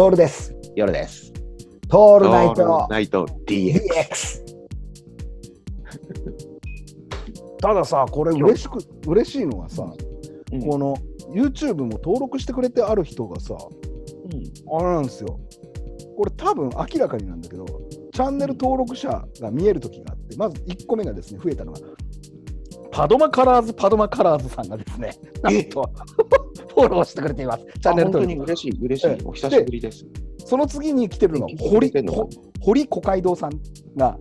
トールです。夜です。トーオルナイト。ナイト。DX。たださ、これ嬉しく嬉しいのはさ、うん。この YouTube も登録してくれてある人がさ、あれなんですよ。これ多分明らかになんだけど、チャンネル登録者が見えるときがあって、まず1個目がですね、増えたのが、パドマカラーズ、パドマカラーズさんがですね、なんとフォローしてくれています。チャンネルあ本当登録。に嬉しい、嬉しええい。お久しぶりです。その次に来てるのが堀堀小街道さんが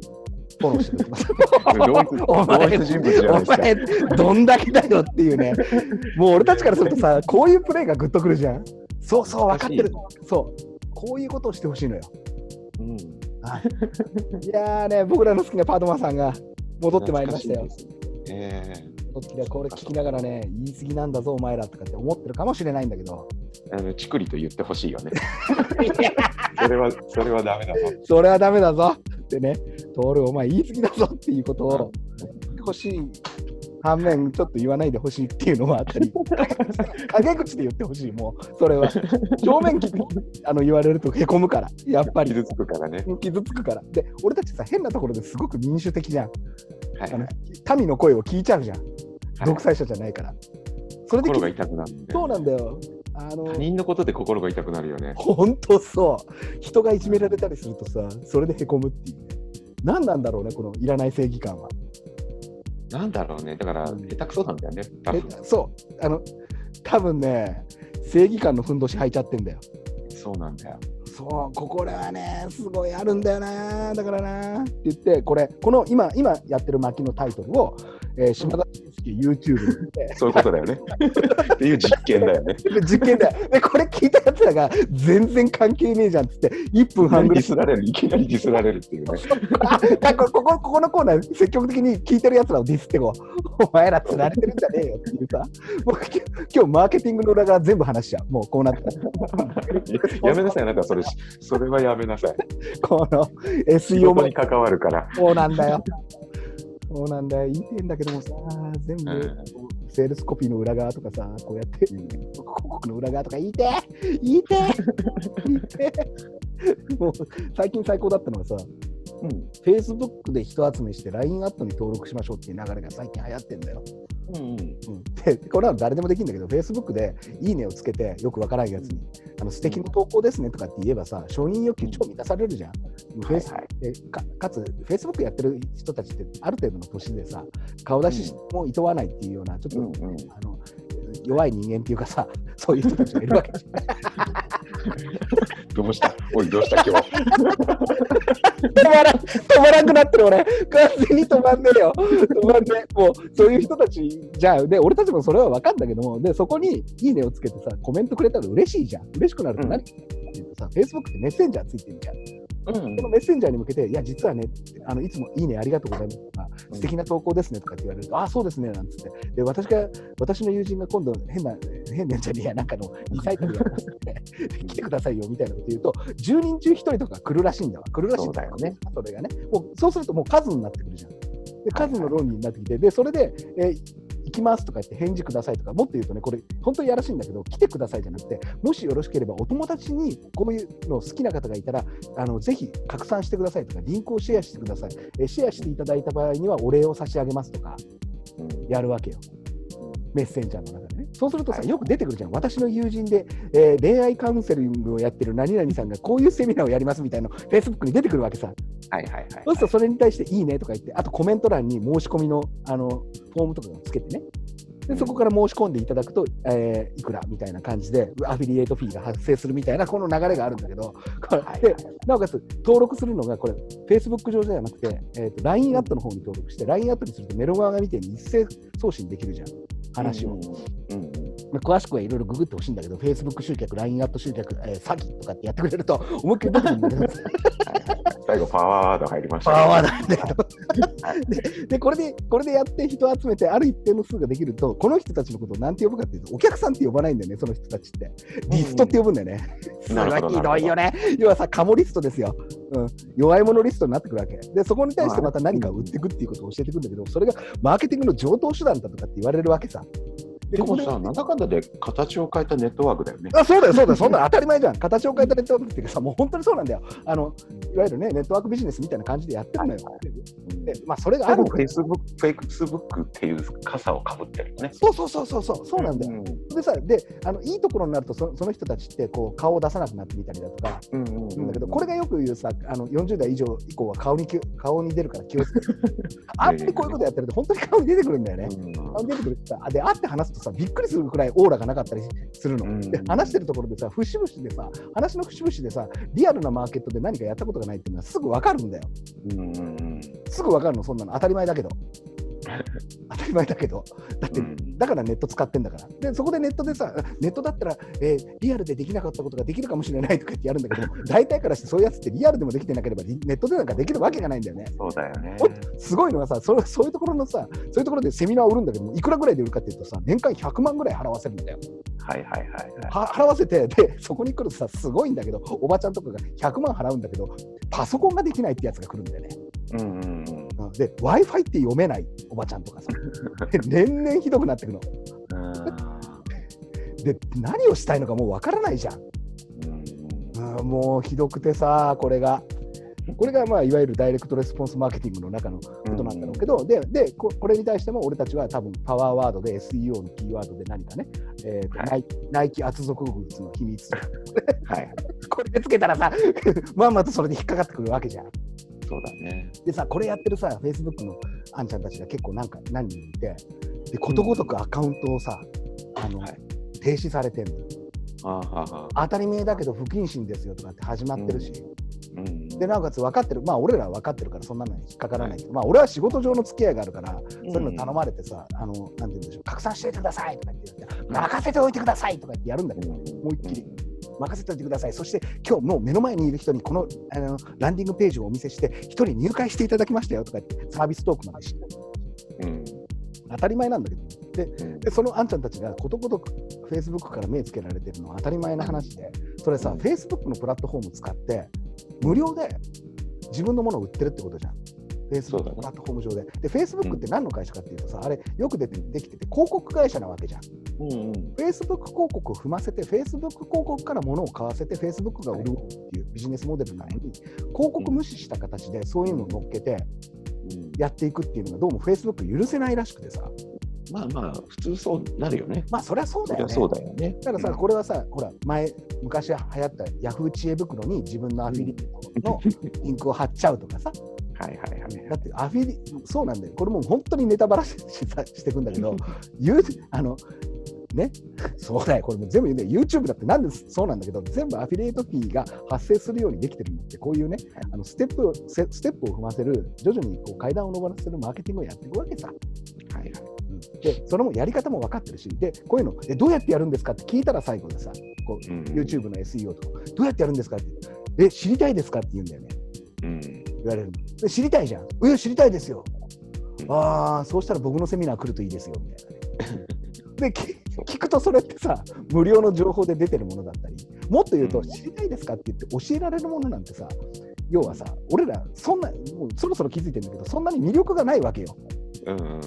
フォローしてくれてます。お前どんだけだよっていうね、もう俺たちからするとさ、こういうプレーがグッとくるじゃん。そうそう、分かってる。そう、こういうことをしてほしいのよ。うん いやーね、僕らの好きなパートマンさんが戻ってまいりましたよ。懐かしいですえ戻ってきたこれ聞きながらね、言い過ぎなんだぞ、お前らとかって思ってるかもしれないんだけど、えあのチクリと言ってほしいよね。それは、それはダメだぞ。それはダメだぞってね、トール、お前言い過ぎだぞっていうことを言ってほしい反面、ちょっと言わないでほしいっていうのはあったり、陰口で言ってほしい、もう、それは。正面きあの言われるとへこむから、やっぱり。傷つくからね。傷つくから。で、俺たちさ、変なところですごく民主的じゃん。はいはい。民の声を聞いちゃうじゃん。はい独裁者じゃないから。それで心がき痛くなるんで。そうなんだよ。あの他人のことで心が痛くなるよね。本当そう。人がいじめられたりするとさ、それでへこむっていうね。何なんだろうね、このいらない正義感は。なんだろうね。だから、うん下手くそなんだよね。多え分そう。あの、多分ね、正義感のふんどし履いちゃってんだよ。そうなんだよ。そう、ここはね、すごいあるんだよな、だからなって言って、これ、この今、今やってる巻のタイトルを、えー島田紳介 YouTube で そういうことだよね。っていう実験だよね。実験だよ。で、これ聞いたやつらが全然関係ねえじゃんっつって、1分半ぐらいディ。スられる、いきなりディスられるっていうね。あだからここここのコーナー、積極的に聞いてるやつらをディスってこう、お前らつられてるんじゃねえよっていうさ、僕、き今日マーケティングの裏側全部話しちゃう、もうこうなったら。やめなさい、あなた、それ、それはやめなさい。この SEO に関わるから。そうなんだよ。そうなんだよ。言いてんだけどもさ、全部、うんセールスコピーの裏側とかさ、こうやって、広告の裏側とか言いて言いて言いて もう最近最高だったのはさ、うん。Facebook で人集めして LINE アットに登録しましょうっていう流れが最近流行ってんだよ。うんうん。うん、でこれは誰でもできるんだけど、Facebook でいいねをつけて、よくわからんやつに、あの素敵な投稿ですねとかって言えばさ、承認欲求超満たされるじゃん。フェイスはいでかかつ、Facebook やってる人たちって、ある程度の年でさ、顔出しもいとわないっていうような、ちょっと、うんうん。あの弱い人間っていうかさ、そういう人たちがいるわけじ どうした？おい、どうした今日？止まらん、止まらんくなってる俺、完全に止まんねえよ。止まんねえ。もう、そういう人たちじゃあ、で、俺たちもそれは分かんだけども、で、そこにいいねをつけてさ、コメントくれたら嬉しいじゃん。嬉しくなると何、って言うとさ、Facebook ってメッセンジャーついてるじゃん。うんそのメッセンジャーに向けて、いや、実はね、あのいつもいいね、ありがとうございますとか、うん素敵な投稿ですねとかって言われると、ああ、そうですね、なんつって。で、私が、私の友人が今度、変な、変なじゃねえや、なんかの リサイクルやりますので、来てくださいよみたいなこと言うと、10人中1人とか来るらしいんだわ。来るらしいんだよね、それがね。もうそうすると、もう数になってくるじゃん。で数の論理になってきて、で、それで、えー行きますとか言って返事くださいとか、もっと言うとね、これ、本当にやらしいんだけど、来てくださいじゃなくて、もしよろしければ、お友達にこういうの好きな方がいたら、あのぜひ拡散してくださいとか、リンクをシェアしてください。えーシェアしていただいた場合には、お礼を差し上げますとか、うんやるわけよ。メッセンジャーの中でね。そうするとさ、はいよく出てくるじゃん。私の友人で、えー恋愛カウンセリングをやってる何々さんがこういうセミナーをやりますみたいなの、Facebook に出てくるわけさ。はいはいはい。そうするとそれに対していいねとか言って、あとコメント欄に申し込みのあのフォームとかをつけてね。でそこから申し込んでいただくと、えーいくらみたいな感じで、アフィリエイトフィーが発生するみたいな、この流れがあるんだけど、これではいはいなおかつ登録するのが、これ、Facebook 上じゃなくて、えーと LINE アットの方に登録して、LINE アットにするとメロ側が見て一斉送信できるじゃん、話を。うんうんうんまあ詳しくはいろいろググってほしいんだけど、Facebook 集客、LINE アット集客、えー詐欺とかってやってくれると、思いっきり出てくるんだけど、はいはい最後、パワーワード入りましたね。パワーなんだけど。ででこれで、これでやって人を集めて、ある一定の数ができると、この人たちのことを何て呼ぶかっていうと、お客さんって呼ばないんだよね、その人たちって。リストって呼ぶんだよね。すごないひどいよね。要はさ、カモリストですよ。うん、弱い者リストになってくるわけ。で、そこに対してまた何かを売っていくっていうことを教えていくんだけど、それがマーケティングの上等手段だとかって言われるわけさ。でもさ、なんだかんだで形を変えたネットワークだよね。あそうだよ、そうだよ、そんなの当たり前じゃん。形を変えたネットワークっていうかさ、もう本当にそうなんだよ。あのいわゆるね、ネットワークビジネスみたいな感じでやってるのよ。でまあ、それがあるフェイスブック、フェイスブックっていう傘をかぶってるよね。そうそうそうそうそう、そうなんだよ。でさ、であのいいところになるとそ、その人たちってこう顔を出さなくなってみたりだとか、うんだけど、これがよく言うさ、あの40代以上以降は顔にき顔に出るから気をつけて。あんまりこういうことやってると、本当に顔に出てくるんだよね。うん顔に出てくるってさ、で、会って話すとさ、びっくりするくらいオーラがなかったりするの。うんで、話してるところでさ、節々でさ、話の節々でさ、リアルなマーケットで何かやったことがないっていうのはすぐ分かるんだよ。うんうんうんすぐ分かるの、そんなの。当たり前だけど。当たり前だけど。だって、うんだからネット使ってんだから。で、そこでネットでさ、ネットだったら、えーリアルでできなかったことができるかもしれないとかってやるんだけど、大体からしてそういうやつってリアルでもできてなければ、リネットでなんかできるわけがないんだよね。そうだよね。おすごいのがさそれ、そういうところのさ、そういうところでセミナーを売るんだけども、いくらぐらいで売るかっていうとさ、年間100万ぐらい払わせるんだよ。はいはいはいはい。は払わせて、で、そこに来るとさ、すごいんだけど、おばちゃんとかが100万払うんだけど、パソコンができないってやつが来るんだよね。うんうんうんうんで、Wi-Fi って読めないおばちゃんとかさ、で 年々ひどくなってくの。で、何をしたいのかもうわからないじゃん。うんうんもうひどくてさ、これが。これがまあいわゆるダイレクトレスポンスマーケティングの中のことなんだろうけど、ででここれに対しても俺たちは多分パワーワードで SEO のキーワードで何かね、えーとはいナイナイキ厚底靴の秘密、はい。これでつけたらさ、まんまとそれで引っかかってくるわけじゃん。そうだね。でさ、これやってるさ、Facebook のあんちゃんたちが結構なんか何人いて、でことごとくアカウントをさ、あのはい。停止されてんの。あ当たり前だけど不謹慎ですよとかって始まってるし。うん。でなおかつ分かってる、まあ俺らは分かってるからそんなのに引っかからないけど、まあ俺は仕事上の付き合いがあるから、そういうの頼まれてさ、あのなんて言うんでしょう、拡散しておいてくださいとか言って、任せておいてくださいとか言ってやるんだけど、もう一気に任せておいてください、そして今日もう目の前にいる人にこのあのランディングページをお見せして、一人入会していただきましたよとかサービストークまでして、うん。当たり前なんだけど、うん。でそのあんちゃんたちがことごとく Facebook から目つけられてるのは当たり前の話で、それさ、うん。Facebook のプラットフォームを使って、無料で自分のものを売ってるってことじゃん。そう Facebook だね。プラットフォーム上で。で、Facebook って何の会社かっていうとさ、あれ、よく出てできてて、広告会社なわけじゃん。うんうん Facebook 広告を踏ませて、Facebook 広告から物を買わせて、Facebook が売るっていうビジネスモデルなのに、広告無視した形でそういうのを乗っけてうんやっていくっていうのが、どうも Facebook 許せないらしくてさ。まあまあ、普通そうなるよね。まあ、そりゃそうだよね。そうだよね。たださ、うんこれはさ、ほら、前、昔流行ったヤフー知恵袋に自分のアフィリエイトのリンクを貼っちゃうとかさ、はいはいはい。だってアフィリ、そうなんだよ、これもう本当にネタバラしさしていくんだけど、言うあの、ね、そうだよ、これもう全部言うんだよ、YouTube だってなんでそうなんだけど、全部アフィリエイトフィーが発生するようにできてるのって、こういうね、あのステップをスステップを踏ませる、徐々にこう階段を上らせるマーケティングをやっていくわけさ。はいはい。うん。で、それもやり方も分かってるし、で、こういうの、えどうやってやるんですかって聞いたら最後でさ、こううん YouTube の SEO とか、どうやってやるんですかって、え、知りたいですかって言うんだよね、うん。言われるの。で知りたいじゃん。え、知りたいですよ。うん。ああ、そうしたら僕のセミナー来るといいですよ、みたいなね。で、き聞くとそれってさ、無料の情報で出てるものだったり、もっと言うと、うん知りたいですかって言って教えられるものなんてさ、要はさ、俺ら、そんな、もうそろそろ気づいてるんだけど、そんなに魅力がないわけよ。うんうん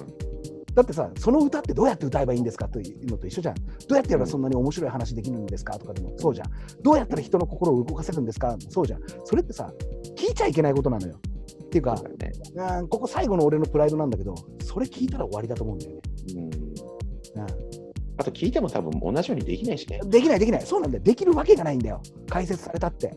だってさ、その歌ってどうやって歌えばいいんですかというのと一緒じゃん。どうやってやればそんなに面白い話できるんですかとかでもそうじゃん。どうやったら人の心を動かせるんですか？そうじゃん。それってさ、聞いちゃいけないことなのよ。っていうかね。ここ最後の俺のプライドなんだけど、それ聞いたら終わりだと思うんだよね。うんうあと聞いても多分同じようにできないしね。できない、できない。そうなんだよ。できるわけがないんだよ。解説されたって。